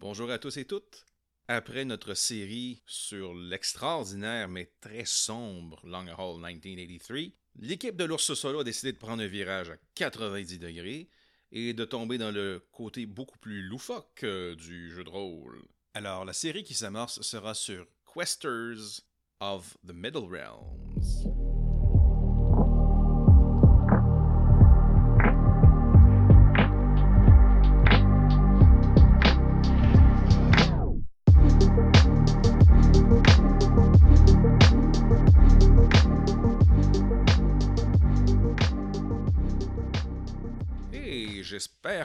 Bonjour à tous et toutes. Après notre série sur l'extraordinaire mais très sombre Long Haul 1983, l'équipe de l'ours solo a décidé de prendre un virage à 90 degrés et de tomber dans le côté beaucoup plus loufoque euh, du jeu de rôle. Alors, la série qui s'amorce sera sur Questers of the Middle Realms.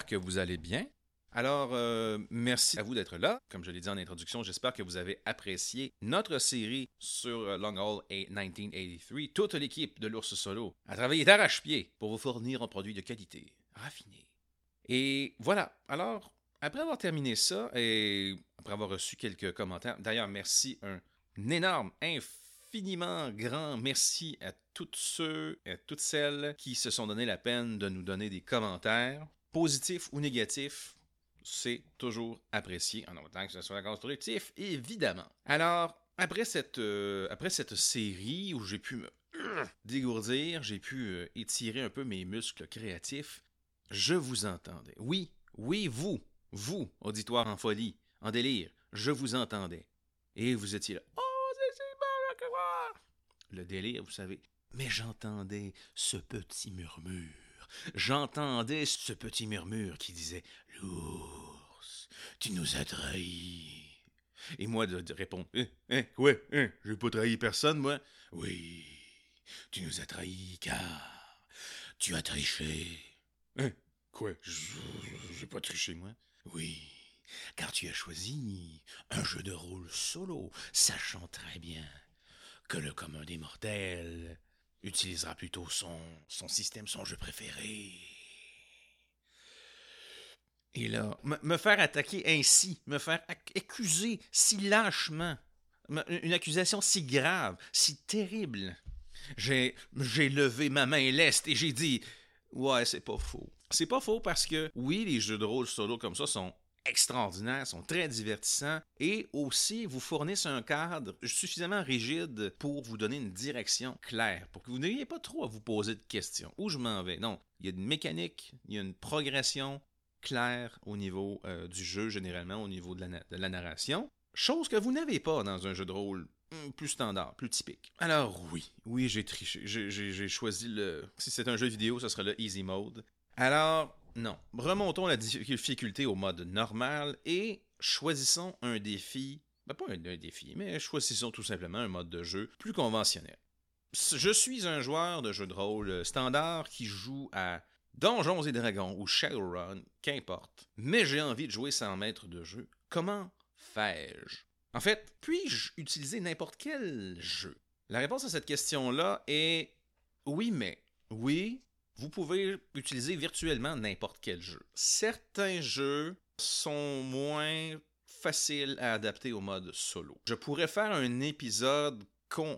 J'espère que vous allez bien. Alors, euh, merci à vous d'être là. Comme je l'ai dit en introduction, j'espère que vous avez apprécié notre série sur euh, Long Haul 1983. Toute l'équipe de l'Ours Solo a travaillé d'arrache-pied pour vous fournir un produit de qualité, raffiné. Et voilà. Alors, après avoir terminé ça et après avoir reçu quelques commentaires, d'ailleurs, merci, un énorme, infiniment grand merci à tous ceux et à toutes celles qui se sont donné la peine de nous donner des commentaires, positifs ou négatifs c'est toujours apprécié, en autant que ce soit constructif, évidemment. Alors, après cette, euh, série où j'ai pu me dégourdir, j'ai pu euh, étirer un peu mes muscles créatifs, je vous entendais. Oui, oui, vous, vous, auditoire en folie, en délire, je vous entendais. Et vous étiez là. Oh, c'est! Le délire, vous savez. Mais j'entendais ce petit murmure. J'entendais ce petit murmure qui disait L'ours, tu nous as trahis. Et moi de, répondre Hein, hein, quoi, hein, j'ai pas trahi personne, moi. Oui, tu nous as trahis car tu as triché. Hein, quoi, j'ai pas triché, moi. Oui, car tu as choisi un jeu de rôle solo, sachant très bien que le commun des mortels utilisera plutôt son, son système, son jeu préféré. Et là, me, faire attaquer ainsi, me faire ac- accuser si lâchement, me- une accusation si grave, si terrible. J'ai levé ma main leste et j'ai dit Ouais, c'est pas faux. C'est pas faux parce que, oui, les jeux de rôle solo comme ça sont extraordinaires, sont très divertissants et aussi vous fournissent un cadre suffisamment rigide pour vous donner une direction claire, pour que vous n'ayez pas trop à vous poser de questions. Où je m'en vais? Non, il y a une mécanique, il y a une progression claire au niveau euh, du jeu, généralement au niveau de la, de la narration. Chose que vous n'avez pas dans un jeu de rôle hum, plus standard, plus typique. Alors oui, oui, j'ai triché. J'ai- choisi le... Si c'est un jeu vidéo, ce sera le Easy Mode. Alors, non. Remontons la difficulté au mode normal et choisissons un défi... Ben, pas un, défi, mais choisissons tout simplement un mode de jeu plus conventionnel. Je suis un joueur de jeu de rôle standard qui joue à Donjons et Dragons ou Shadowrun, qu'importe. Mais j'ai envie de jouer sans maître de jeu. Comment fais-je? En fait, puis-je utiliser n'importe quel jeu? La réponse à cette question-là est oui, mais oui, vous pouvez utiliser virtuellement n'importe quel jeu. Certains jeux sont moins faciles à adapter au mode solo. Je pourrais faire un épisode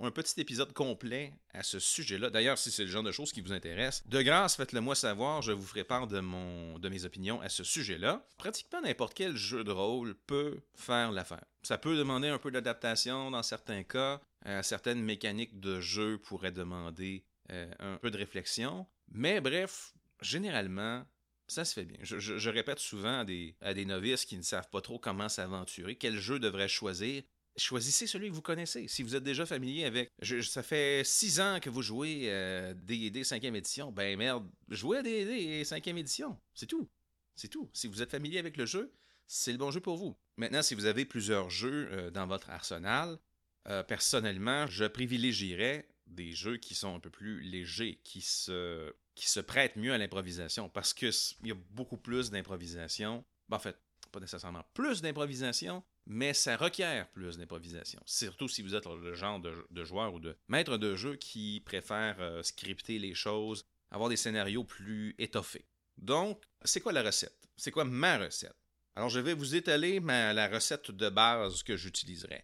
un petit épisode complet à ce sujet-là. D'ailleurs, si c'est le genre de choses qui vous intéresse, de grâce, faites-le moi savoir, je vous ferai part de, mon, de mes opinions à ce sujet-là. Pratiquement n'importe quel jeu de rôle peut faire l'affaire. Ça peut demander un peu d'adaptation dans certains cas. Euh, certaines mécaniques de jeu pourraient demander euh, un peu de réflexion. Mais bref, généralement, ça se fait bien. Je, répète souvent à des, à des novices qui ne savent pas trop comment s'aventurer, quel jeu devraient choisir? Choisissez celui que vous connaissez. Si vous êtes déjà familier avec... ça fait six ans que vous jouez euh, D&D 5e édition. Ben merde, jouez à D&D 5e édition. C'est tout. C'est tout. Si vous êtes familier avec le jeu, c'est le bon jeu pour vous. Maintenant, si vous avez plusieurs jeux euh, dans votre arsenal, euh, personnellement, je privilégierais des jeux qui sont un peu plus légers, qui se, qui prêtent mieux à l'improvisation, parce qu'il y a beaucoup plus d'improvisation. Ben, en fait, pas nécessairement plus d'improvisation, mais ça requiert plus d'improvisation. Surtout si vous êtes le genre de, joueur ou de maître de jeu qui préfère euh, scripter les choses, avoir des scénarios plus étoffés. Donc, c'est quoi la recette? C'est quoi ma recette? Alors, je vais vous étaler la recette de base que j'utiliserai.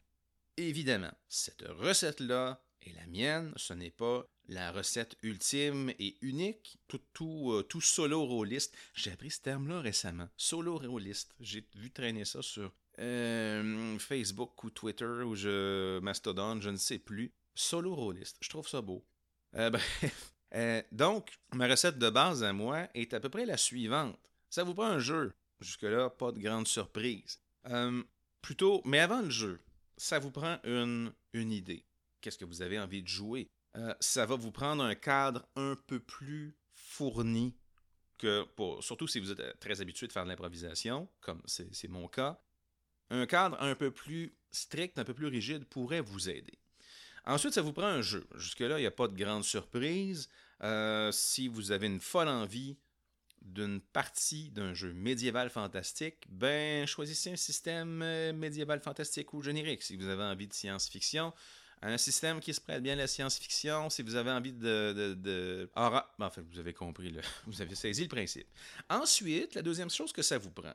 Évidemment, cette recette-là Et la mienne, ce n'est pas la recette ultime et unique, tout, tout, euh, tout solo rôliste. J'ai appris ce terme-là récemment. Solo rôliste. J'ai vu traîner ça sur euh, Facebook ou Twitter ou je Mastodon, je ne sais plus. Solo rôliste. Je trouve ça beau. Euh, bref. donc, ma recette de base à moi est à peu près la suivante. Ça vous prend un jeu. Jusque-là, pas de grande surprise. plutôt, mais avant le jeu, ça vous prend une, une idée qu'est-ce que vous avez envie de jouer. Euh, ça va vous prendre un cadre un peu plus fourni que, surtout si vous êtes euh, très habitué de faire de l'improvisation, comme c'est mon cas, un cadre un peu plus strict, un peu plus rigide pourrait vous aider. Ensuite, ça vous prend un jeu. Jusque-là, il n'y a pas de grande surprise. Euh, si vous avez une folle envie d'une partie d'un jeu médiéval fantastique, ben choisissez un système médiéval fantastique ou générique. Si vous avez envie de science-fiction, un système qui se prête bien à la science-fiction, si vous avez envie de... de. Ben, fait, vous avez compris, vous avez saisi le principe. Ensuite, la deuxième chose que ça vous prend,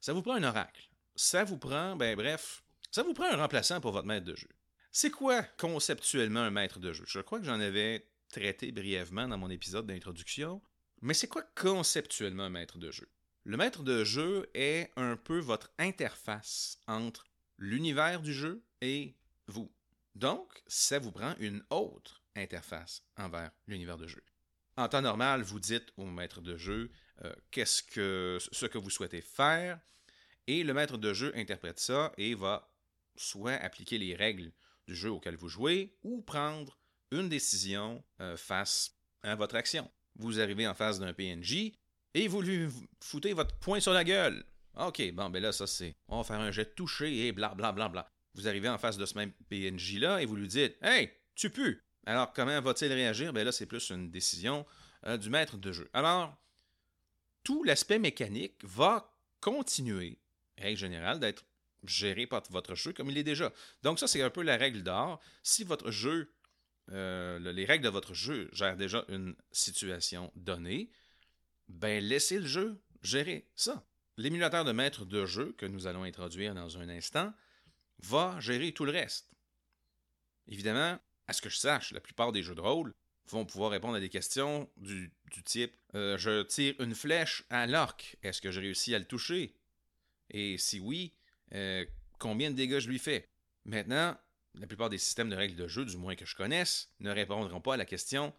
ça vous prend un oracle. Ça vous prend, ben bref, ça vous prend un remplaçant pour votre maître de jeu. C'est quoi conceptuellement un maître de jeu? Je crois que j'en avais traité brièvement dans mon épisode d'introduction, mais c'est quoi conceptuellement un maître de jeu? Le maître de jeu est un peu votre interface entre l'univers du jeu et vous. Donc, ça vous prend une autre interface envers l'univers de jeu. En temps normal, vous dites au maître de jeu euh, qu'est-ce que ce que vous souhaitez faire, et le maître de jeu interprète ça et va soit appliquer les règles du jeu auquel vous jouez, ou prendre une décision euh, face à votre action. Vous arrivez en face d'un PNJ et vous lui foutez votre poing sur la gueule. OK, bon, ben là, ça c'est. On va faire un jet de toucher et bla bla bla bla vous arrivez en face de ce même PNJ-là et vous lui dites Hey, tu pues Alors, comment va-t-il réagir? Ben là, c'est plus une décision euh, du maître de jeu. Alors, tout l'aspect mécanique va continuer, règle générale, d'être géré par votre jeu comme il est déjà. Donc, ça, c'est un peu la règle d'or. Si votre jeu, euh, les règles de votre jeu gèrent déjà une situation donnée, ben laissez le jeu gérer ça. L'émulateur de maître de jeu que nous allons introduire dans un instant va gérer tout le reste. Évidemment, à ce que je sache, la plupart des jeux de rôle vont pouvoir répondre à des questions du, type euh, Je tire une flèche à l'arc, est-ce que j'ai réussi à le toucher? Et si oui, euh, combien de dégâts je lui fais? Maintenant, la plupart des systèmes de règles de jeu, du moins que je connaisse, ne répondront pas à la question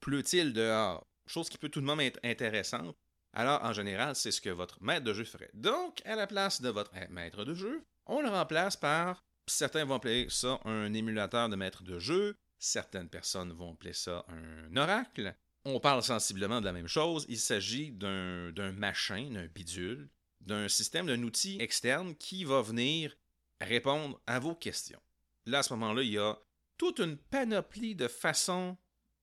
Pleut-il dehors? Chose qui peut tout de même être intéressante. Alors, en général, c'est ce que votre maître de jeu ferait. Donc, à la place de votre maître de jeu, on le remplace par, certains vont appeler ça un émulateur de maître de jeu, certaines personnes vont appeler ça un oracle. On parle sensiblement de la même chose, il s'agit d'un machin, d'un bidule, d'un système, d'un outil externe qui va venir répondre à vos questions. Là, à ce moment-là, il y a toute une panoplie de façons,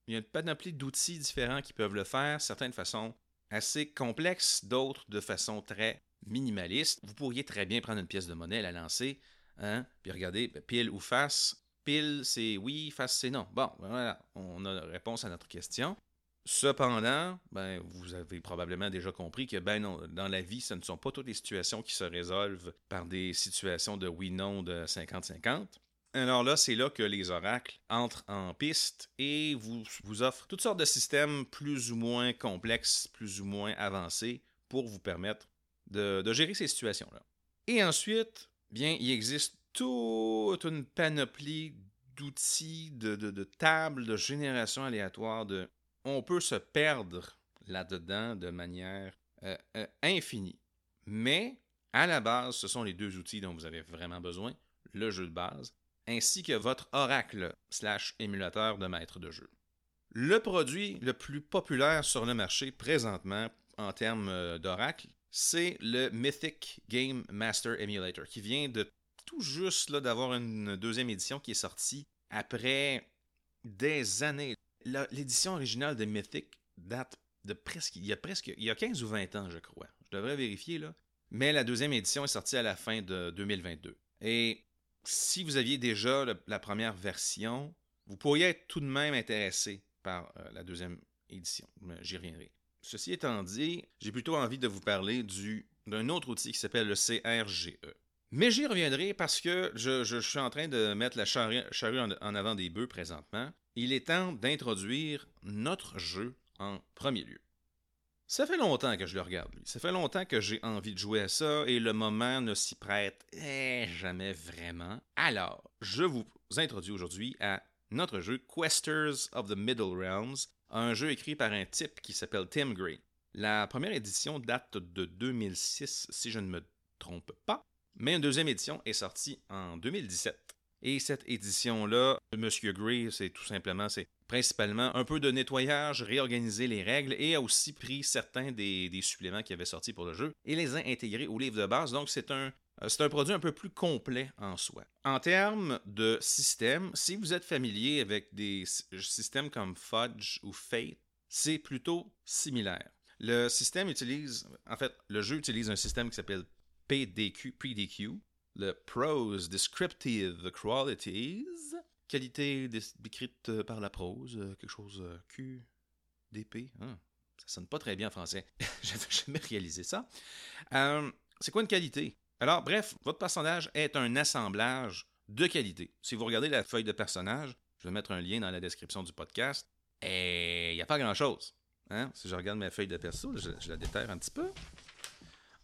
il y a une panoplie d'outils différents qui peuvent le faire, certaines de façon assez complexes, d'autres de façon très minimaliste, vous pourriez très bien prendre une pièce de monnaie, la lancer, hein, puis regarder ben, pile ou face. Pile, c'est oui, face, c'est non. Bon, ben voilà, on a la réponse à notre question. Cependant, ben, vous avez probablement déjà compris que ben non, dans la vie, ce ne sont pas toutes les situations qui se résolvent par des situations de oui-non de 50-50. Alors là, c'est là que les oracles entrent en piste et vous, vous offrent toutes sortes de systèmes plus ou moins complexes, plus ou moins avancés pour vous permettre de, gérer ces situations-là. Et ensuite, bien, il existe toute une panoplie d'outils, de, tables de génération aléatoire. De... On peut se perdre là-dedans de manière euh, euh, infinie. Mais, à la base, ce sont les deux outils dont vous avez vraiment besoin, le jeu de base, ainsi que votre oracle slash émulateur de maître de jeu. Le produit le plus populaire sur le marché présentement en termes euh, d'oracle, c'est le Mythic Game Master Emulator, qui vient de tout juste d'avoir une deuxième édition qui est sortie après des années. L'édition originale de Mythic date de presque il y a presque il y a 15 ou 20 ans, je crois. Je devrais vérifier là. Mais la deuxième édition est sortie à la fin de 2022. Et si vous aviez déjà la première version, vous pourriez être tout de même intéressé par euh, la deuxième édition. J'y reviendrai. Ceci étant dit, j'ai plutôt envie de vous parler d'un autre outil qui s'appelle le CRGE. Mais j'y reviendrai parce que je, suis en train de mettre la charrue, en, avant des bœufs présentement. Il est temps d'introduire notre jeu en premier lieu. Ça fait longtemps que je le regarde, lui. Ça fait longtemps que j'ai envie de jouer à ça et le moment ne s'y prête eh, jamais vraiment. Alors, je vous introduis aujourd'hui à notre jeu Questers of the Middle Realms, un jeu écrit par un type qui s'appelle Tim Gray. La première édition date de 2006, si je ne me trompe pas, mais une deuxième édition est sortie en 2017. Et cette édition-là, Monsieur Gray, c'est tout simplement, c'est principalement un peu de nettoyage, réorganiser les règles et a aussi pris certains des, suppléments qui avaient sorti pour le jeu et les a intégrés au livre de base. Donc c'est un, euh, c'est un produit un peu plus complet en soi. En termes de système, si vous êtes familier avec des systèmes comme Fudge ou Fate, c'est plutôt similaire. Le système utilise, en fait, le jeu utilise un système qui s'appelle PDQ, PDQ, le Prose Descriptive Qualities, qualité décrite par la prose, euh, quelque chose euh, Q, DP, hein? ça sonne pas très bien en français. J'avais jamais réalisé ça. c'est quoi une qualité? Alors, bref, votre personnage est un assemblage de qualités. Si vous regardez la feuille de personnage, je vais mettre un lien dans la description du podcast, et il n'y a pas grand-chose. Hein? Si je regarde ma feuille de perso, je, la déterre un petit peu.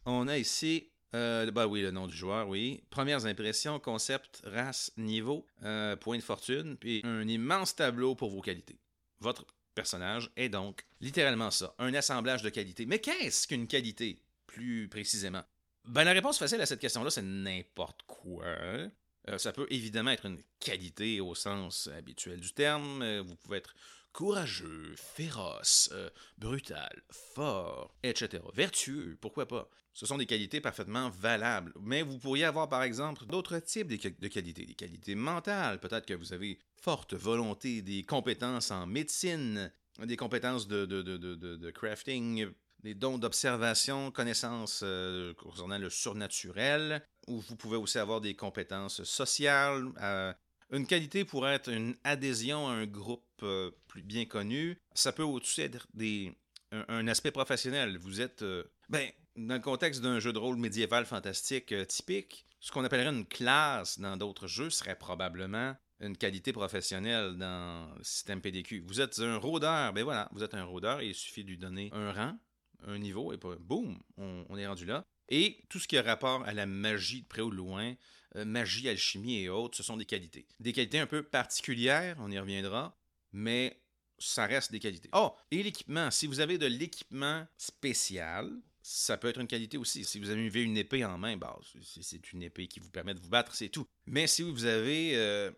On a ici, euh, bah oui, le nom du joueur, oui. Premières impressions, concept, race, niveau, euh, point de fortune, puis un immense tableau pour vos qualités. Votre personnage est donc littéralement ça, un assemblage de qualités. Mais qu'est-ce qu'une qualité, plus précisément? Ben, la réponse facile à cette question-là, c'est n'importe quoi. Euh, ça peut évidemment être une qualité au sens habituel du terme. Euh, vous pouvez être courageux, féroce, brutal, fort, etc. Vertueux, pourquoi pas? Ce sont des qualités parfaitement valables. Mais vous pourriez avoir par exemple d'autres types de, qualités. Des qualités mentales. Peut-être que vous avez forte volonté, des compétences en médecine, des compétences de, de crafting des dons d'observation, connaissances euh, concernant le surnaturel, ou vous pouvez aussi avoir des compétences sociales. Euh, une qualité pourrait être une adhésion à un groupe euh, plus bien connu. Ça peut aussi être des, un, aspect professionnel. Vous êtes, ben, dans le contexte d'un jeu de rôle médiéval fantastique typique, ce qu'on appellerait une classe dans d'autres jeux serait probablement une qualité professionnelle dans le système PDQ. Vous êtes un rôdeur, ben voilà, vous êtes un rôdeur et il suffit de lui donner un rang, un niveau et boum, on, est rendu là. Et tout ce qui a rapport à la magie de près ou de loin, euh, magie, alchimie et autres, ce sont des qualités. Des qualités un peu particulières, on y reviendra, mais ça reste des qualités. Oh, et l'équipement, si vous avez de l'équipement spécial, ça peut être une qualité aussi. Si vous avez une épée en main, bah, c'est une épée qui vous permet de vous battre, c'est tout. Mais si vous avez euh,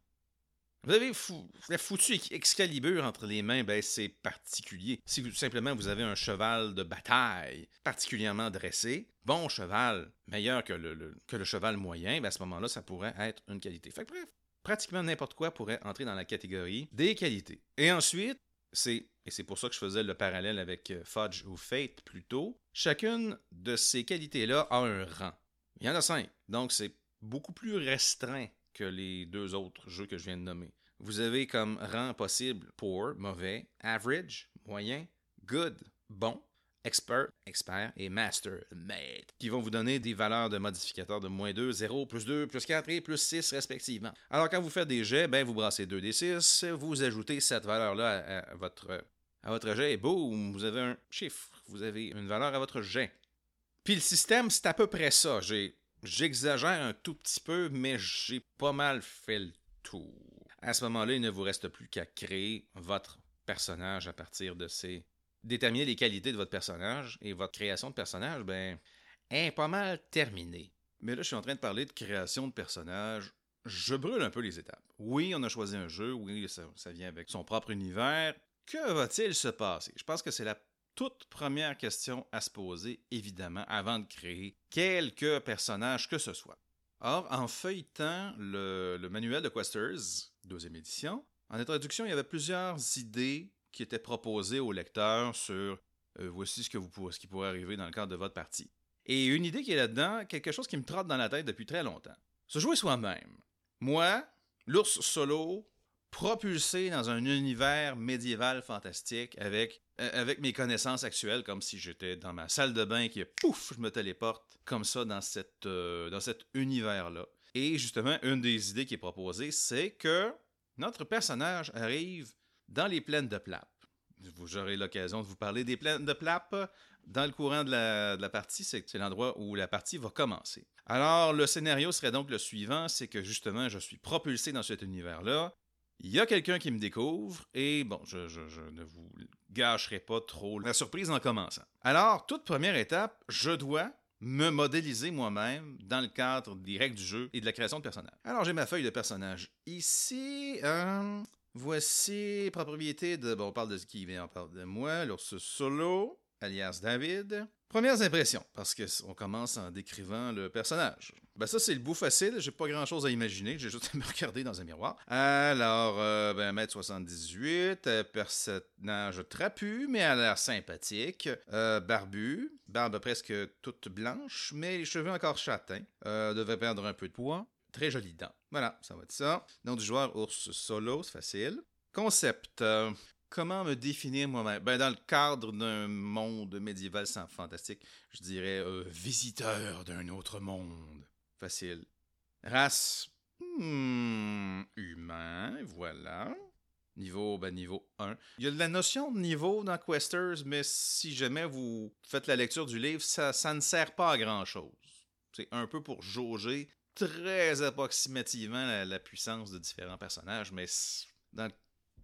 vous avez fou, foutu Excalibur entre les mains, ben c'est particulier. Si vous, simplement vous avez un cheval de bataille particulièrement dressé, bon cheval, meilleur que le, que le cheval moyen, ben à ce moment-là, ça pourrait être une qualité. Fait bref, pratiquement n'importe quoi pourrait entrer dans la catégorie des qualités. Et ensuite, c'est, et c'est pour ça que je faisais le parallèle avec euh, Fudge ou Fate plus tôt, chacune de ces qualités-là a un rang. Il y en a cinq, donc c'est beaucoup plus restreint que les deux autres jeux que je viens de nommer. Vous avez comme rang possible poor, mauvais, average, moyen, good, bon, expert, expert et master, maître, qui vont vous donner des valeurs de modificateurs de moins 2, 0, plus 2, plus 4 et plus 6 respectivement. Alors quand vous faites des jets, ben, vous brassez 2 des 6, vous ajoutez cette valeur-là à, votre, à votre jet et boum, vous avez un chiffre, vous avez une valeur à votre jet. Puis le système, c'est à peu près ça. J'exagère un tout petit peu, mais j'ai pas mal fait le tour. À ce moment-là, il ne vous reste plus qu'à créer votre personnage à partir de ces. Déterminer les qualités de votre personnage et votre création de personnage, ben, est pas mal terminée. Mais là, je suis en train de parler de création de personnage. Je brûle un peu les étapes. Oui, on a choisi un jeu, oui, ça, vient avec son propre univers. Que va-t-il se passer? Je pense que c'est la toute première question à se poser, évidemment, avant de créer quelques personnages que ce soit. Or, en feuilletant le, manuel de Questers, deuxième édition, en introduction, il y avait plusieurs idées qui étaient proposées au lecteur sur euh, voici ce, que vous, ce qui pourrait arriver dans le cadre de votre partie. Et une idée qui est là-dedans, quelque chose qui me trotte dans la tête depuis très longtemps. Se jouer soi-même. Moi, l'ours solo, propulsé dans un univers médiéval fantastique avec, euh, avec mes connaissances actuelles, comme si j'étais dans ma salle de bain qui, pouf, je me téléporte comme ça dans, cette, euh, dans cet univers-là. Et justement, une des idées qui est proposée, c'est que notre personnage arrive dans les plaines de Plap. Vous aurez l'occasion de vous parler des plaines de Plap dans le courant de la, partie, c'est l'endroit où la partie va commencer. Alors, le scénario serait donc le suivant, c'est que justement, je suis propulsé dans cet univers-là. Il y a quelqu'un qui me découvre et bon, je, ne vous gâcherai pas trop la surprise en commençant. Alors, toute première étape, je dois me modéliser moi-même dans le cadre des règles du jeu et de la création de personnages. Alors, j'ai ma feuille de personnage. Ici, euh, voici propriété de... Bon, on parle de qui vient, on parle de moi, l'ours solo alias David. Premières impressions, parce qu'on commence en décrivant le personnage. Ben ça, c'est le bout facile, j'ai pas grand-chose à imaginer, j'ai juste à me regarder dans un miroir. Alors, euh, ben, 1m78, euh, personnage trapu, mais à l'air sympathique, euh, barbu, barbe presque toute blanche, mais les cheveux encore châtains, euh, devrait perdre un peu de poids, très joli dent. Voilà, ça va être ça. Nom du joueur, ours solo, c'est facile. Concept. Euh, comment me définir moi-même? Ben, dans le cadre d'un monde médiéval sans fantastique, je dirais euh, visiteur d'un autre monde. Facile. Race. Hmm, humain, voilà. Niveau, ben niveau 1. Il y a de la notion de niveau dans Questers, mais si jamais vous faites la lecture du livre, ça, ça ne sert pas à grand-chose. C'est un peu pour jauger très approximativement la, la puissance de différents personnages, mais dans le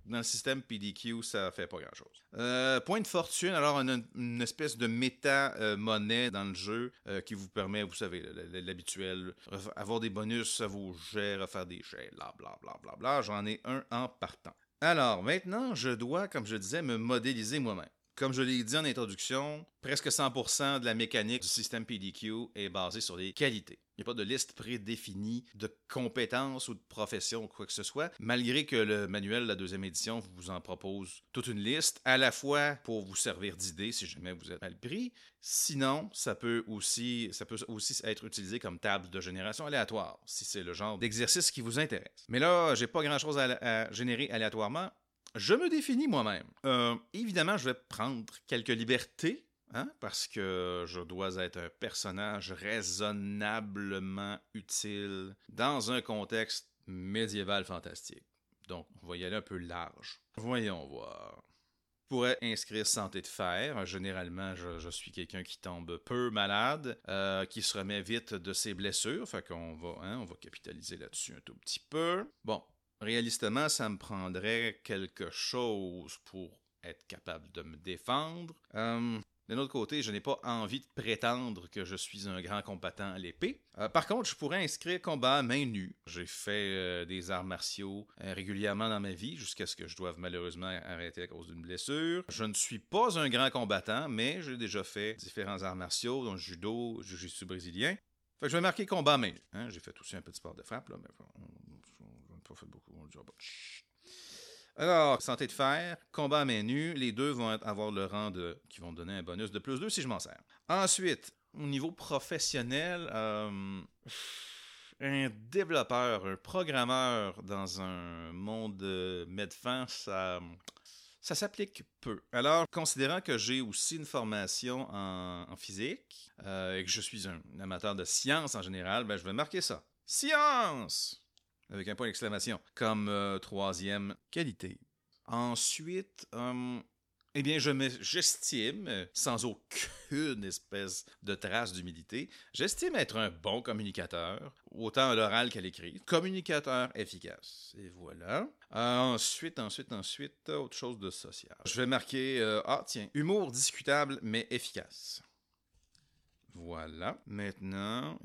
dans le système PDQ, ça fait pas grand-chose. Euh, point de fortune, alors une, une espèce de méta-monnaie dans le jeu euh, qui vous permet, vous savez, l'habituel, avoir des bonus à vos jets, refaire des jets, bla bla bla bla bla. J'en ai un en partant. Alors maintenant, je dois, comme je disais, me modéliser moi-même. Comme je l'ai dit en introduction, presque 100% de la mécanique du système PDQ est basée sur les qualités. Il n'y a pas de liste prédéfinie de compétences ou de profession ou quoi que ce soit, malgré que le manuel de la deuxième édition vous en propose toute une liste, à la fois pour vous servir d'idée si jamais vous êtes mal pris. Sinon, ça peut aussi, ça peut aussi être utilisé comme table de génération aléatoire, si c'est le genre d'exercice qui vous intéresse. Mais là, j'ai pas grand-chose à générer aléatoirement. Je me définis moi-même. Euh, évidemment, je vais prendre quelques libertés, hein, parce que je dois être un personnage raisonnablement utile dans un contexte médiéval fantastique. Donc, on va y aller un peu large. Voyons voir. Je pourrais inscrire santé de fer. Généralement, je, suis quelqu'un qui tombe peu malade, euh, qui se remet vite de ses blessures. Fait qu'on va, hein, on va capitaliser là-dessus un tout petit peu. Bon, réalistement, ça me prendrait quelque chose pour être capable de me défendre. Euh, d'un autre côté, je n'ai pas envie de prétendre que je suis un grand combattant à l'épée. Euh, par contre, je pourrais inscrire combat à main nue. J'ai fait euh, des arts martiaux euh, régulièrement dans ma vie, jusqu'à ce que je doive malheureusement arrêter à cause d'une blessure. Je ne suis pas un grand combattant, mais j'ai déjà fait différents arts martiaux, dont judo, jiu-jitsu brésilien. Fait que je vais marquer combat à main. Hein? J'ai fait aussi un petit sport de frappe, là, mais on n'a pas fait beaucoup. Alors, santé de fer, combat à main nue, les deux vont avoir le rang de. qui vont donner un bonus de plus 2 si je m'en sers. Ensuite, au niveau professionnel, euh, un développeur, un programmeur dans un monde médecin, ça. Ça s'applique peu. Alors, considérant que j'ai aussi une formation en, en physique euh, et que je suis un amateur de science en général, ben, je vais marquer ça. Science! Avec un point d'exclamation, comme euh, troisième qualité. Ensuite, euh, eh bien, je j'estime, euh, sans aucune espèce de trace d'humilité, j'estime être un bon communicateur, autant à l'oral qu'à l'écrit. Communicateur efficace. Et voilà. Ensuite, ensuite, ensuite, autre chose de social. Je vais marquer, euh, ah tiens, humour discutable mais efficace. Voilà. Maintenant,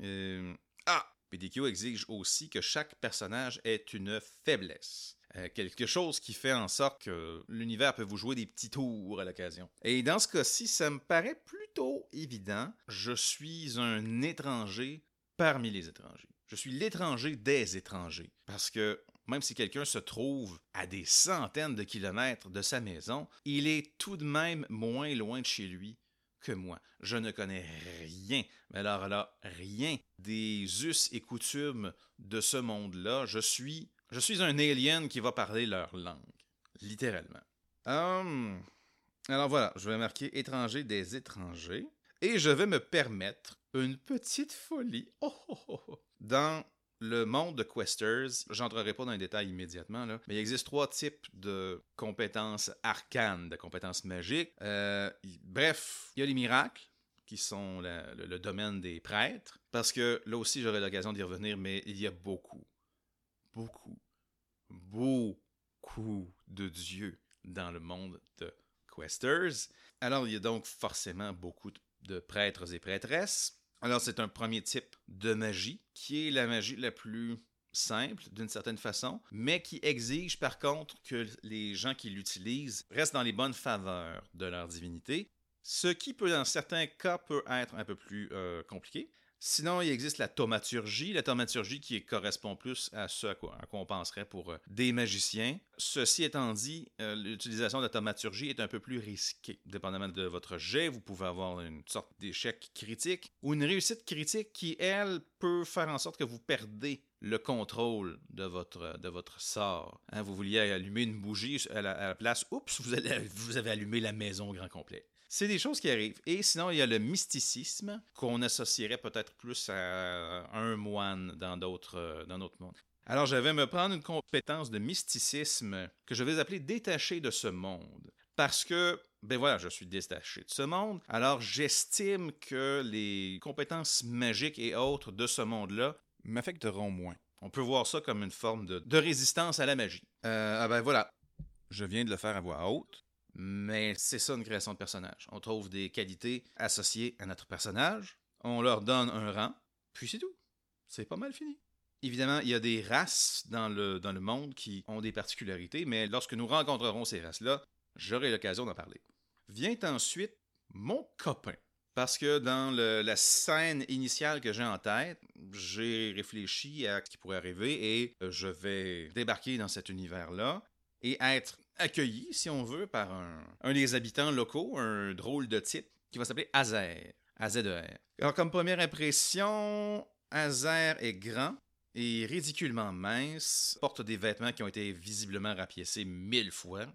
PDQ exige aussi que chaque personnage ait une faiblesse. Euh, quelque chose qui fait en sorte que l'univers peut vous jouer des petits tours à l'occasion. Et dans ce cas-ci, ça me paraît plutôt évident. Je suis un étranger parmi les étrangers. Je suis l'étranger des étrangers. Parce que même si quelqu'un se trouve à des centaines de kilomètres de sa maison, il est tout de même moins loin de chez lui moi. Je ne connais rien, mais alors là, rien des us et coutumes de ce monde-là. Je suis Je suis un alien qui va parler leur langue, littéralement. Hum, alors voilà, je vais marquer étranger des étrangers et je vais me permettre une petite folie. Oh, oh, oh, oh. Dans le monde de Questers, j'entrerai pas dans les détails immédiatement, mais il existe trois types de compétences arcanes, de compétences magiques. Euh, bref, il y a les miracles, qui sont le, domaine des prêtres, parce que là aussi j'aurai l'occasion d'y revenir, mais il y a beaucoup, beaucoup, beaucoup de dieux dans le monde de Questers. Alors il y a donc forcément beaucoup de prêtres et prêtresses. Alors c'est un premier type de magie, qui est la magie la plus simple d'une certaine façon, mais qui exige par contre que les gens qui l'utilisent restent dans les bonnes faveurs de leur divinité, ce qui peut dans certains cas peut être un peu plus euh, compliqué. Sinon, il existe la thaumaturgie. La thaumaturgie qui correspond plus à ce à quoi, on penserait pour euh, des magiciens. Ceci étant dit, euh, l'utilisation de la thaumaturgie est un peu plus risquée. Dépendamment de votre jet, vous pouvez avoir une sorte d'échec critique ou une réussite critique qui, elle, peut faire en sorte que vous perdez le contrôle de votre, de votre sort. Hein, vous vouliez allumer une bougie à la, place, oups, vous, vous avez allumé la maison au grand complet. C'est des choses qui arrivent. Et sinon, il y a le mysticisme qu'on associerait peut-être plus à un moine dans d'autres dans notre monde. Alors, je vais me prendre une compétence de mysticisme que je vais appeler détaché de ce monde. Parce que, ben voilà, je suis détaché de ce monde. Alors, j'estime que les compétences magiques et autres de ce monde-là m'affecteront moins. On peut voir ça comme une forme de, résistance à la magie. Euh, ah ben voilà, je viens de le faire à voix haute. Mais c'est ça une création de personnage. On trouve des qualités associées à notre personnage, on leur donne un rang, puis c'est tout. C'est pas mal fini. Évidemment, il y a des races dans le, monde qui ont des particularités, mais lorsque nous rencontrerons ces races-là, j'aurai l'occasion d'en parler. Vient ensuite mon copain. Parce que dans la scène initiale que j'ai en tête, j'ai réfléchi à ce qui pourrait arriver et je vais débarquer dans cet univers-là et être accueilli, si on veut, par un, des habitants locaux, un drôle de type, qui va s'appeler Azer. AZER. Alors, comme première impression, Azer est grand et ridiculement mince, porte des vêtements qui ont été visiblement rapiécés mille fois,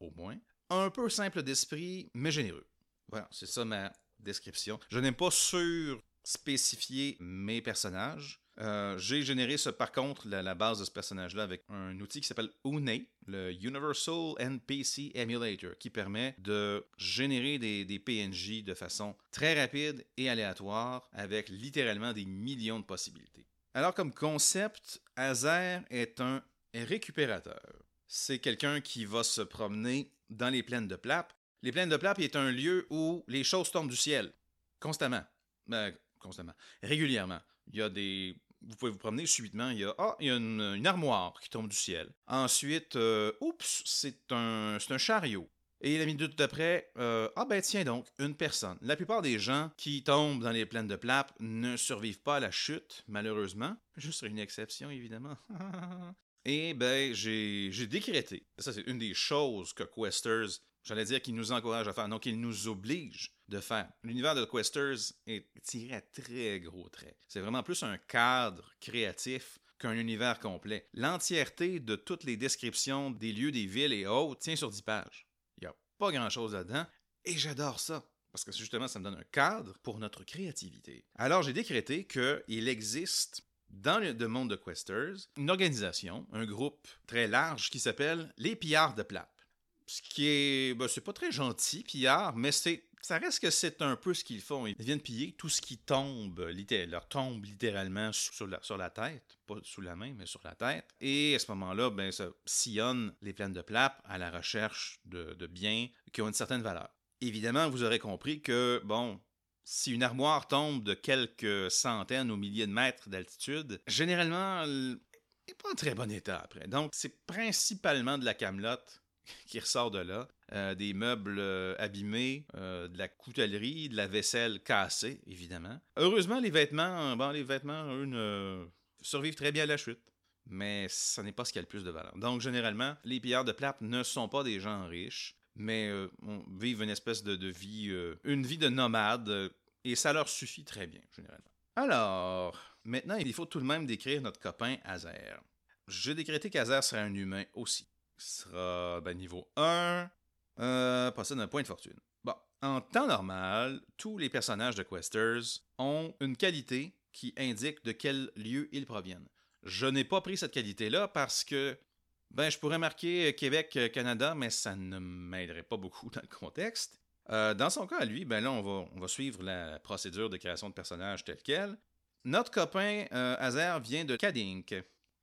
au moins. Un peu simple d'esprit, mais généreux. Voilà, c'est ça ma description. Je n'aime pas sur spécifier mes personnages. Euh, j'ai généré ce, par contre la, base de ce personnage-là avec un outil qui s'appelle UNE, le Universal NPC Emulator, qui permet de générer des, PNJ de façon très rapide et aléatoire avec littéralement des millions de possibilités. Alors comme concept, Azer est un récupérateur. C'est quelqu'un qui va se promener dans les plaines de Plap. Les plaines de Plap est un lieu où les choses tombent du ciel, constamment. Ben, constamment. Régulièrement. Il y a des vous pouvez vous promener subitement, il y a, ah, il y une, armoire qui tombe du ciel. Ensuite, euh, oups, c'est un, un chariot. Et la minute d'après, euh, ah ben tiens donc, une personne. La plupart des gens qui tombent dans les plaines de Plap ne survivent pas à la chute, malheureusement. Juste une exception, évidemment. Et ben, j'ai décrété. Ça, c'est une des choses que Questers, j'allais dire, qui nous encourage à faire, non, qu'ils nous oblige de faire. L'univers de Questers est tiré à très gros traits. C'est vraiment plus un cadre créatif qu'un univers complet. L'entièreté de toutes les descriptions des lieux, des villes et autres tient sur 10 pages. Il n'y a pas grand-chose là-dedans, et j'adore ça. Parce que justement, ça me donne un cadre pour notre créativité. Alors, j'ai décrété qu'il existe dans le monde de Questers une organisation, un groupe très large qui s'appelle les Pillards de Plap. Ce qui est. Ben, c'est pas très gentil, Pillard, mais c'est ça reste que c'est un peu ce qu'ils font. Ils viennent piller tout ce qui tombe, tombe littéralement sur la, tête, pas sous la main, mais sur la tête. Et à ce moment-là, ben, ça sillonne les plaines de Plap à la recherche de, de biens qui ont une certaine valeur. Évidemment, vous aurez compris que, bon, si une armoire tombe de quelques centaines ou milliers de mètres d'altitude, généralement, elle n'est pas en très bon état après. Donc, c'est principalement de la camelote qui ressort de là. Euh, des meubles euh, abîmés, euh, de la coutellerie, de la vaisselle cassée, évidemment. Heureusement, les vêtements, bon, les vêtements, eux, survivent très bien à la chute. Mais ce n'est pas ce qui a le plus de valeur. Donc, généralement, les pillards de plate ne sont pas des gens riches, mais vivent une espèce de, de vie, une vie de nomade, et ça leur suffit très bien, généralement. Alors, maintenant, il faut tout de même décrire notre copain Azer. j'ai décrété qu'Azer serait un humain aussi. Sera ben, niveau 1, euh, possède un point de fortune. Bon, en temps normal, tous les personnages de Questers ont une qualité qui indique de quel lieu ils proviennent. Je n'ai pas pris cette qualité-là parce que ben, je pourrais marquer Québec, Canada, mais ça ne m'aiderait pas beaucoup dans le contexte. Euh, dans son cas, lui, ben là, on va, suivre la procédure de création de personnages telle quelle. Notre copain euh, vient de Kadink.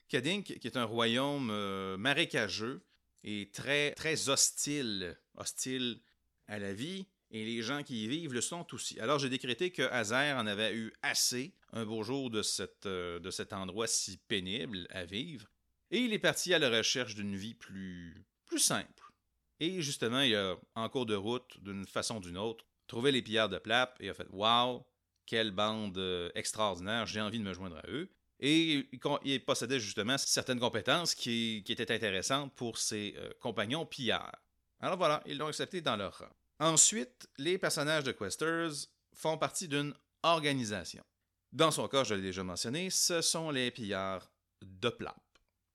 Kadink, qui est un royaume euh, marécageux et très, très hostile, hostile à la vie, et les gens qui y vivent le sont aussi. Alors j'ai décrété que Azer en avait eu assez un beau jour de, cette, de cet endroit si pénible à vivre, et il est parti à la recherche d'une vie plus, plus simple. Et justement, il a, en cours de route, d'une façon ou d'une autre, trouvé les pillards de Plap et a fait Waouh, quelle bande euh, extraordinaire, j'ai envie de me joindre à eux. Et il possédait justement certaines compétences qui, étaient intéressantes pour ses euh, compagnons pillards. Alors voilà, ils l'ont accepté dans leur rang. Ensuite, les personnages de Questers font partie d'une organisation. Dans son cas, je l'ai déjà mentionné, ce sont les pillards de Plap.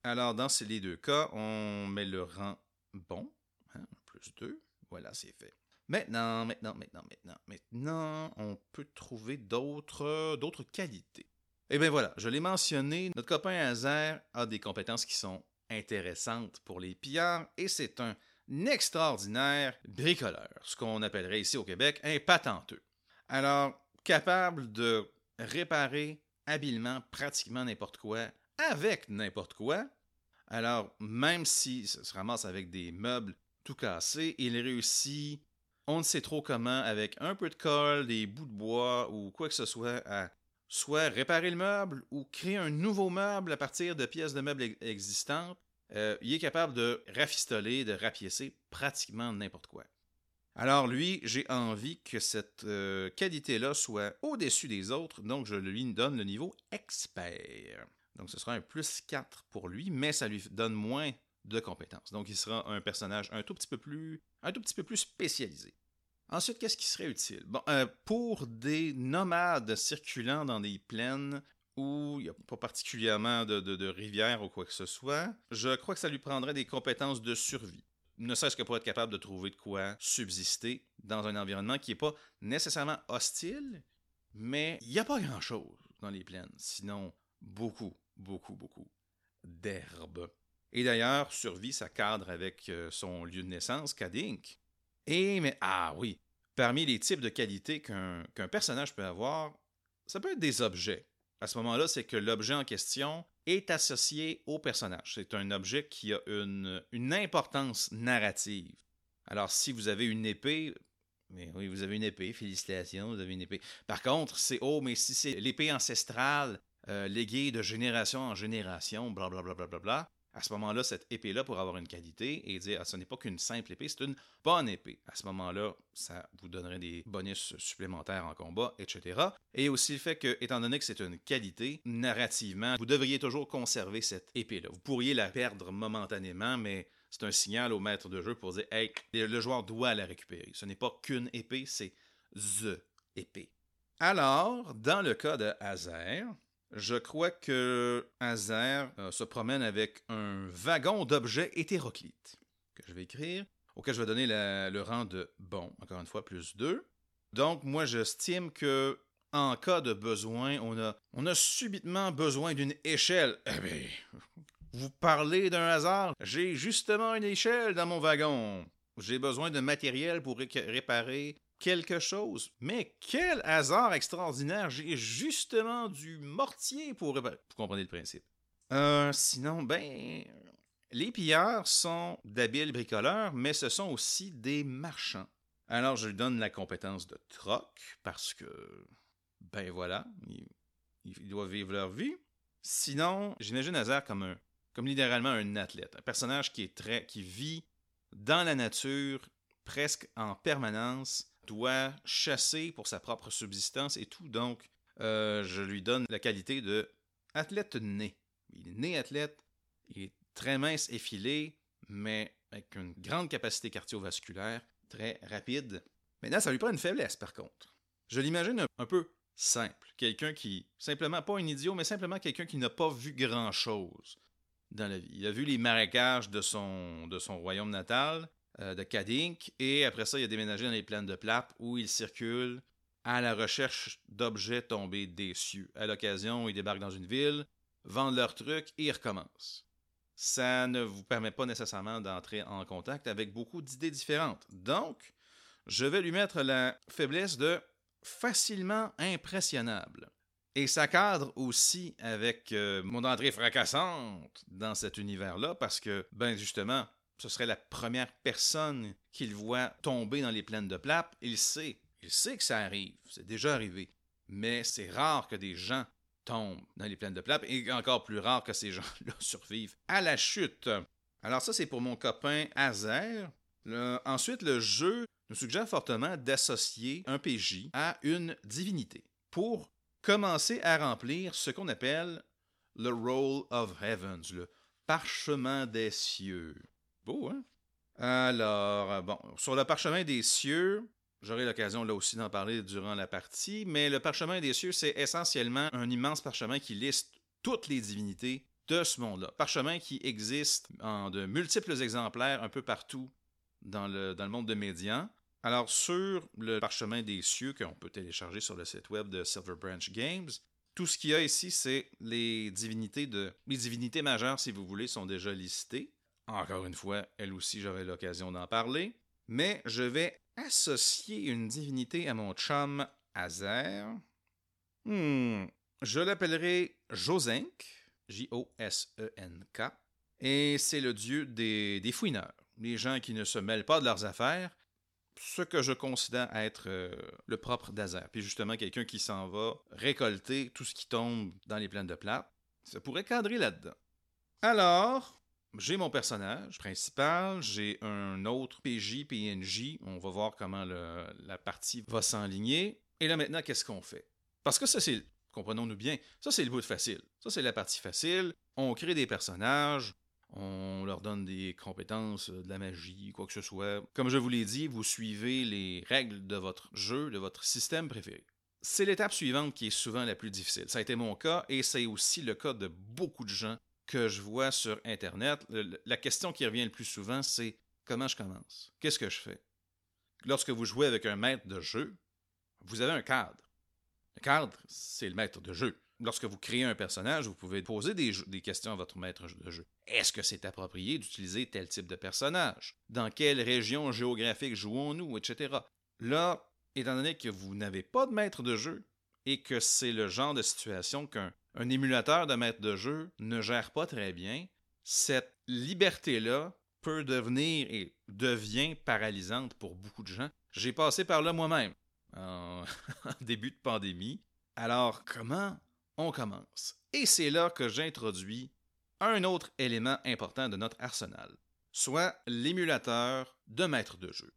Alors, dans ces deux cas, on met le rang bon, hein, plus 2, voilà, c'est fait. Maintenant, maintenant, maintenant, maintenant, maintenant, on peut trouver d'autres qualités. Eh bien voilà, je l'ai mentionné, notre copain Azer a des compétences qui sont intéressantes pour les pillards et c'est un extraordinaire bricoleur, ce qu'on appellerait ici au Québec un patenteux. Alors, capable de réparer habilement pratiquement n'importe quoi avec n'importe quoi. Alors, même s'il se ramasse avec des meubles tout cassés, il réussit on ne sait trop comment, avec un peu de colle, des bouts de bois ou quoi que ce soit, à soit réparer le meuble ou créer un nouveau meuble à partir de pièces de meubles existantes. Euh, il est capable de rafistoler, de rapiécer pratiquement n'importe quoi. Alors lui, j'ai envie que cette euh, qualité-là soit au-dessus des autres, donc je lui donne le niveau expert. Donc ce sera un plus 4 pour lui, mais ça lui donne moins de compétences. Donc il sera un personnage un tout petit peu plus spécialisé. Ensuite, qu'est-ce qui serait utile? Bon, euh, pour des nomades circulant dans des plaines où il n'y a pas particulièrement de, de, rivière ou quoi que ce soit, je crois que ça lui prendrait des compétences de survie. Ne serait-ce que pour être capable de trouver de quoi subsister dans un environnement qui n'est pas nécessairement hostile, mais il n'y a pas grand-chose dans les plaines. Sinon, beaucoup, beaucoup, beaucoup d'herbes. Et d'ailleurs, survie, ça cadre avec euh, son lieu de naissance, Kadink. Et, mais, ah oui, parmi les types de qualités qu'un personnage peut avoir, ça peut être des objets. À ce moment-là, c'est que l'objet en question est associé au personnage. C'est un objet qui a une, une importance narrative. Alors, si vous avez une épée, mais oui, vous avez une épée, félicitations, vous avez une épée. Par contre, c'est oh, mais si c'est l'épée ancestrale euh, léguée de génération en génération, blablabla, bla, bla, bla, bla, à ce moment-là, cette épée-là pour avoir une qualité et dire ah, ce n'est pas qu'une simple épée, c'est une bonne épée. À ce moment-là, ça vous donnerait des bonus supplémentaires en combat, etc. Et aussi le fait que, étant donné que c'est une qualité, narrativement, vous devriez toujours conserver cette épée-là. Vous pourriez la perdre momentanément, mais c'est un signal au maître de jeu pour dire hey, le joueur doit la récupérer. Ce n'est pas qu'une épée, c'est THE épée. Alors, dans le cas de Hazer, je crois que Azer euh, se promène avec un wagon d'objets hétéroclites que je vais écrire, auquel je vais donner le rang de bon, encore une fois, plus 2. Donc, moi, j'estime que en cas de besoin, on a, on a subitement besoin d'une échelle. Eh bien, vous parlez d'un hasard? J'ai justement une échelle dans mon wagon. J'ai besoin de matériel pour réparer quelque chose. Mais quel hasard extraordinaire! J'ai justement du mortier pour... Vous comprenez le principe. Euh, sinon, ben... Les pillards sont d'habiles bricoleurs, mais ce sont aussi des marchands. Alors, je lui donne la compétence de troc, parce que... Ben voilà, ils, doivent vivre leur vie. Sinon, j'imagine Hazard comme un... Comme littéralement un athlète, un personnage qui est très, qui vit dans la nature presque en permanence, doit chasser pour sa propre subsistance et tout. Donc, euh, je lui donne la qualité de athlète né. Il est né athlète, il est très mince effilé, mais avec une grande capacité cardiovasculaire, très rapide. Maintenant, ça lui prend une faiblesse, par contre. Je l'imagine un, peu simple. Quelqu'un qui, simplement, pas un idiot, mais simplement quelqu'un qui n'a pas vu grand-chose. dans la vie. Il a vu les marécages de son, de son royaume natal, euh, de Kadink, et après ça, il a déménagé dans les plaines de Plape où il circule à la recherche d'objets tombés des cieux. À l'occasion, il débarque dans une ville, vendent leurs trucs et ils recommencent. Ça ne vous permet pas nécessairement d'entrer en contact avec beaucoup d'idées différentes. Donc, je vais lui mettre la faiblesse de facilement impressionnable. Et ça cadre aussi avec euh, mon entrée fracassante dans cet univers-là, parce que, ben justement, ce serait la première personne qu'il voit tomber dans les plaines de Plape. Il sait, il sait que ça arrive, c'est déjà arrivé. Mais c'est rare que des gens tombent dans les plaines de Plape, et encore plus rare que ces gens-là survivent à la chute. Alors ça, c'est pour mon copain Azer. ensuite, le jeu nous suggère fortement d'associer un PJ à une divinité pour commencer à remplir ce qu'on appelle le Roll of Heavens, le parchemin des cieux. Beau, hein? Alors, bon, sur le parchemin des cieux, j'aurai l'occasion là aussi d'en parler durant la partie, mais le parchemin des cieux, c'est essentiellement un immense parchemin qui liste toutes les divinités de ce monde-là. Parchemin qui existe en de multiples exemplaires un peu partout dans le, dans le monde de Médian. Alors, sur le parchemin des cieux qu'on peut télécharger sur le site web de Silver Branch Games, tout ce qu'il y a ici, c'est les divinités de. Les divinités majeures, si vous voulez, sont déjà listées. Encore une fois, elles aussi, j'aurai l'occasion d'en parler. Mais je vais associer une divinité à mon chum Azer. Hmm, je l'appellerai Josenk, J-O-S-E-N-K, et c'est le dieu des, des fouineurs, les gens qui ne se mêlent pas de leurs affaires ce que je considère être euh, le propre d'Azer. Puis justement, quelqu'un qui s'en va récolter tout ce qui tombe dans les plaines de plate, ça pourrait cadrer là-dedans. Alors, j'ai mon personnage principal, j'ai un autre PJ, PNJ, on va voir comment la partie va s'enligner. Et là maintenant, qu'est-ce qu'on fait? Parce que ça, c'est, comprenons-nous bien, ça c'est le bout facile. Ça c'est la partie facile. On crée des personnages, on leur donne des compétences, euh, de la magie, quoi que ce soit. Comme je vous l'ai dit, vous suivez les règles de votre jeu, de votre système préféré. C'est l'étape suivante qui est souvent la plus difficile. Ça a été mon cas et c'est aussi le cas de beaucoup de gens que je vois sur Internet. La question qui revient le plus souvent, c'est comment je commence? Qu'est-ce que je fais? Lorsque vous jouez avec un maître de jeu, vous avez un cadre. Le cadre, c'est le maître de jeu lorsque vous créez un personnage, vous pouvez poser des, questions à votre maître de jeu. Est-ce que c'est approprié d'utiliser tel type de personnage? Dans quelle région géographique jouons-nous, etc. Là, étant donné que vous n'avez pas de maître de jeu et que c'est le genre de situation qu'un émulateur de maître de jeu ne gère pas très bien, cette liberté-là peut devenir et devient paralysante pour beaucoup de gens. J'ai passé par là moi-même en début de pandémie. Alors, comment on commence? Et c'est là que j'introduis un autre élément important de notre arsenal, soit l'émulateur de maître de jeu.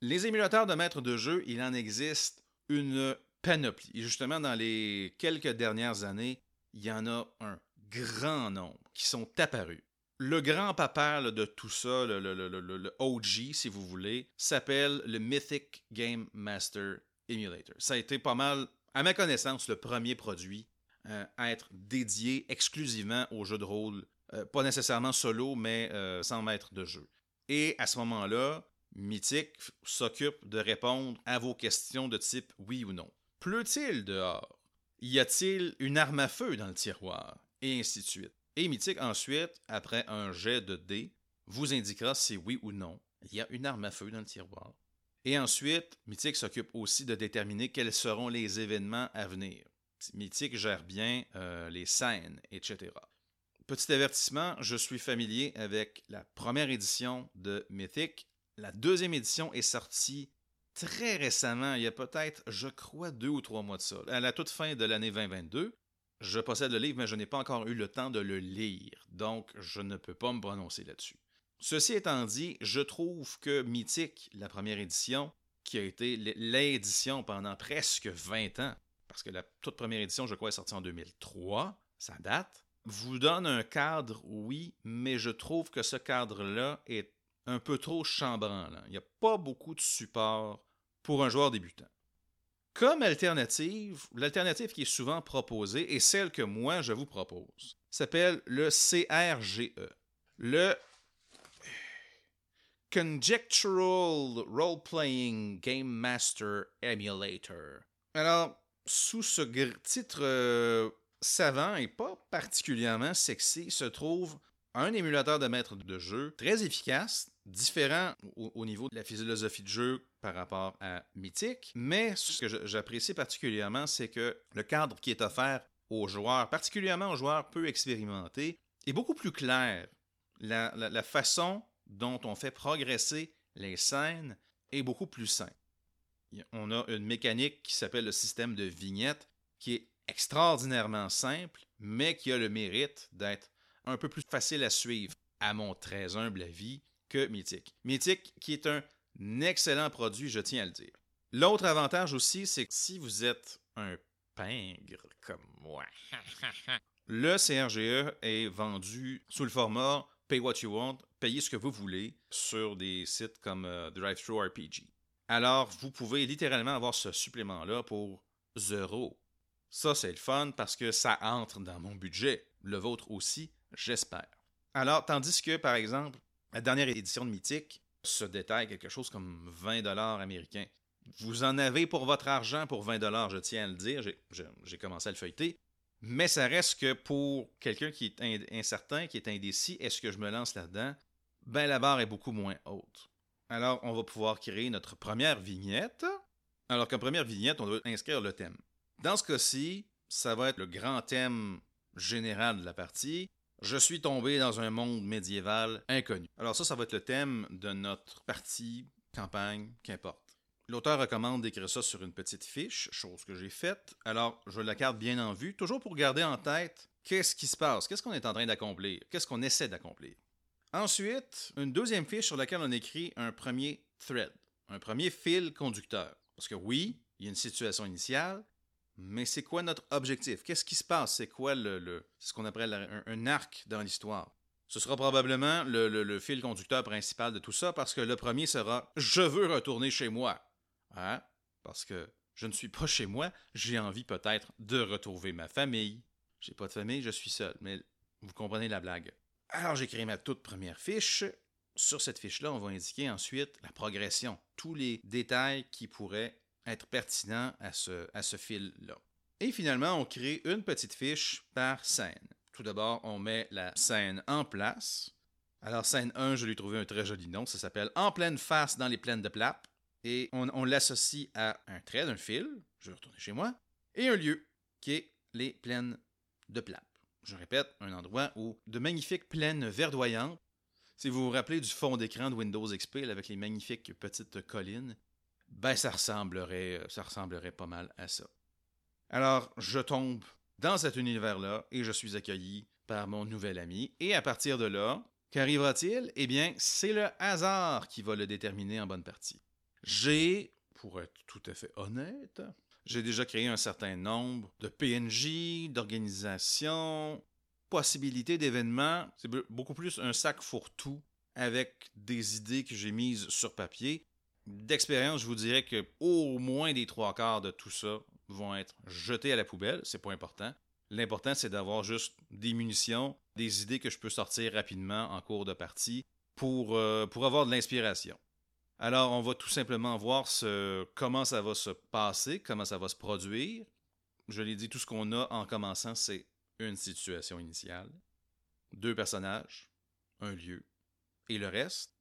Les émulateurs de maître de jeu, il en existe une panoplie. Justement, dans les quelques dernières années, il y en a un grand nombre qui sont apparus. Le grand papa de tout ça, le, OG, si vous voulez, s'appelle le Mythic Game Master Emulator. Ça a été pas mal, à ma connaissance, le premier produit euh, être dédié exclusivement aux jeux de rôle, euh, pas nécessairement solo, mais euh, sans maître de jeu. Et à ce moment-là, Mythic s'occupe de répondre à vos questions de type oui ou non. Pleut-il dehors? Y a-t-il une arme à feu dans le tiroir? Et ainsi de suite. Et Mythic, ensuite, après un jet de dés, vous indiquera si oui ou non il y a une arme à feu dans le tiroir. Et ensuite, Mythic s'occupe aussi de déterminer quels seront les événements à venir. Mythique gère bien euh, les scènes, etc. Petit avertissement, je suis familier avec la première édition de Mythic. La deuxième édition est sortie très récemment, il y a peut-être, je crois, deux ou trois mois de ça, à la toute fin de l'année 2022. Je possède le livre, mais je n'ai pas encore eu le temps de le lire, donc je ne peux pas me prononcer là-dessus. Ceci étant dit, je trouve que Mythic, la première édition, qui a été l'édition pendant presque 20 ans, parce que la toute première édition, je crois, est sortie en 2003, ça date, vous donne un cadre, oui, mais je trouve que ce cadre-là est un peu trop chambranlant. Il n'y a pas beaucoup de support pour un joueur débutant. Comme alternative, l'alternative qui est souvent proposée et celle que moi je vous propose s'appelle le CRGE, le Conjectural Role Playing Game Master Emulator. Alors, sous ce titre euh, savant et pas particulièrement sexy se trouve un émulateur de maître de jeu très efficace, différent au, niveau de la philosophie de jeu par rapport à Mythic, mais ce que j'apprécie particulièrement, c'est que le cadre qui est offert aux joueurs, particulièrement aux joueurs peu expérimentés, est beaucoup plus clair. La, la façon dont on fait progresser les scènes est beaucoup plus simple. On a une mécanique qui s'appelle le système de vignette, qui est extraordinairement simple, mais qui a le mérite d'être un peu plus facile à suivre, à mon très humble avis, que Mythic. Mythic, qui est un excellent produit, je tiens à le dire. L'autre avantage aussi, c'est que si vous êtes un pingre comme moi, le CRGE est vendu sous le format Pay What You Want, payez ce que vous voulez sur des sites comme euh, DriveThru RPG. Alors, vous pouvez littéralement avoir ce supplément-là pour zéro. Ça, c'est le fun parce que ça entre dans mon budget. Le vôtre aussi, j'espère. Alors, tandis que, par exemple, la dernière édition de Mythique se détaille quelque chose comme 20 dollars américains. Vous en avez pour votre argent pour 20 dollars, je tiens à le dire. J'ai commencé à le feuilleter. Mais ça reste que pour quelqu'un qui est incertain, qui est indécis, est-ce que je me lance là-dedans? Ben, la barre est beaucoup moins haute. Alors, on va pouvoir créer notre première vignette. Alors qu'en première vignette, on doit inscrire le thème. Dans ce cas-ci, ça va être le grand thème général de la partie. Je suis tombé dans un monde médiéval inconnu. Alors ça, ça va être le thème de notre partie, campagne, qu'importe. L'auteur recommande d'écrire ça sur une petite fiche, chose que j'ai faite. Alors, je la garde bien en vue, toujours pour garder en tête qu'est-ce qui se passe, qu'est-ce qu'on est en train d'accomplir, qu'est-ce qu'on essaie d'accomplir. Ensuite, une deuxième fiche sur laquelle on écrit un premier thread, un premier fil conducteur. Parce que oui, il y a une situation initiale, mais c'est quoi notre objectif? Qu'est-ce qui se passe? C'est quoi ce qu'on appelle un, arc dans l'histoire? Ce sera probablement le, fil conducteur principal de tout ça parce que le premier sera Je veux retourner chez moi. Hein? Parce que je ne suis pas chez moi, j'ai envie peut-être de retrouver ma famille. J'ai pas de famille, je suis seul, mais vous comprenez la blague. Alors j'ai créé ma toute première fiche. Sur cette fiche-là, on va indiquer ensuite la progression, tous les détails qui pourraient être pertinents à ce, fil-là. Et finalement, on crée une petite fiche par scène. Tout d'abord, on met la scène en place. Alors, scène 1, je lui ai trouvé un très joli nom, ça s'appelle En pleine face dans les plaines de Plap. Et on, l'associe à un trait d'un fil, je vais retourner chez moi, et un lieu, qui est les plaines de Plap. Je répète, un endroit où de magnifiques plaines verdoyantes. Si vous vous rappelez du fond d'écran de Windows XP avec les magnifiques petites collines, ben ça ressemblerait, ça ressemblerait pas mal à ça. Alors, je tombe dans cet univers-là et je suis accueilli par mon nouvel ami. Et à partir de là, qu'arrivera-t-il? Eh bien, c'est le hasard qui va le déterminer en bonne partie. J'ai, pour être tout à fait honnête, j'ai déjà créé un certain nombre de PNJ, d'organisations, possibilités d'événements. C'est beaucoup plus un sac fourre-tout avec des idées que j'ai mises sur papier. D'expérience, je vous dirais que au moins des trois quarts de tout ça vont être jetés à la poubelle. C'est pas important. L'important, c'est d'avoir juste des munitions, des idées que je peux sortir rapidement en cours de partie pour, euh, avoir de l'inspiration. Alors, on va tout simplement voir comment ça va se passer, comment ça va se produire. Je l'ai dit, tout ce qu'on a en commençant, c'est une situation initiale, deux personnages, un lieu, et le reste,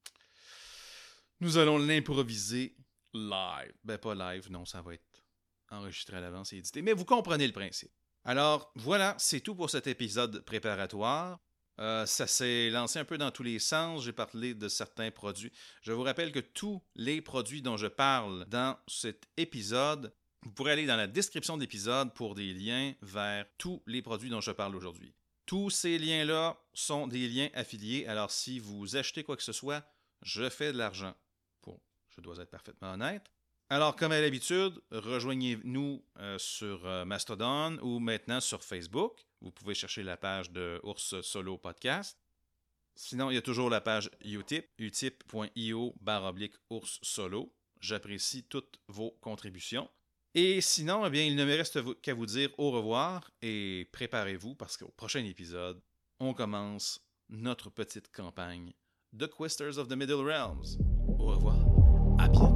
nous allons l'improviser live. Ben pas live, non, ça va être enregistré à l'avance et édité, mais vous comprenez le principe. Alors voilà, c'est tout pour cet épisode préparatoire. Euh, ça s'est lancé un peu dans tous les sens. J'ai parlé de certains produits. Je vous rappelle que tous les produits dont je parle dans cet épisode, vous pourrez aller dans la description de l'épisode pour des liens vers tous les produits dont je parle aujourd'hui. Tous ces liens-là sont des liens affiliés. Alors si vous achetez quoi que ce soit, je fais de l'argent. Je dois être parfaitement honnête. Alors, comme à l'habitude, rejoignez-nous euh, sur euh, Mastodon ou maintenant sur Facebook. Vous pouvez chercher la page de Ours Solo Podcast. Sinon, il y a toujours la page Utip, utip.io oblique ours solo. J'apprécie toutes vos contributions. Et sinon, eh bien, il ne me reste qu'à vous dire au revoir et préparez-vous parce qu'au prochain épisode, on commence notre petite campagne de Questers of the Middle Realms. Au revoir, à bientôt.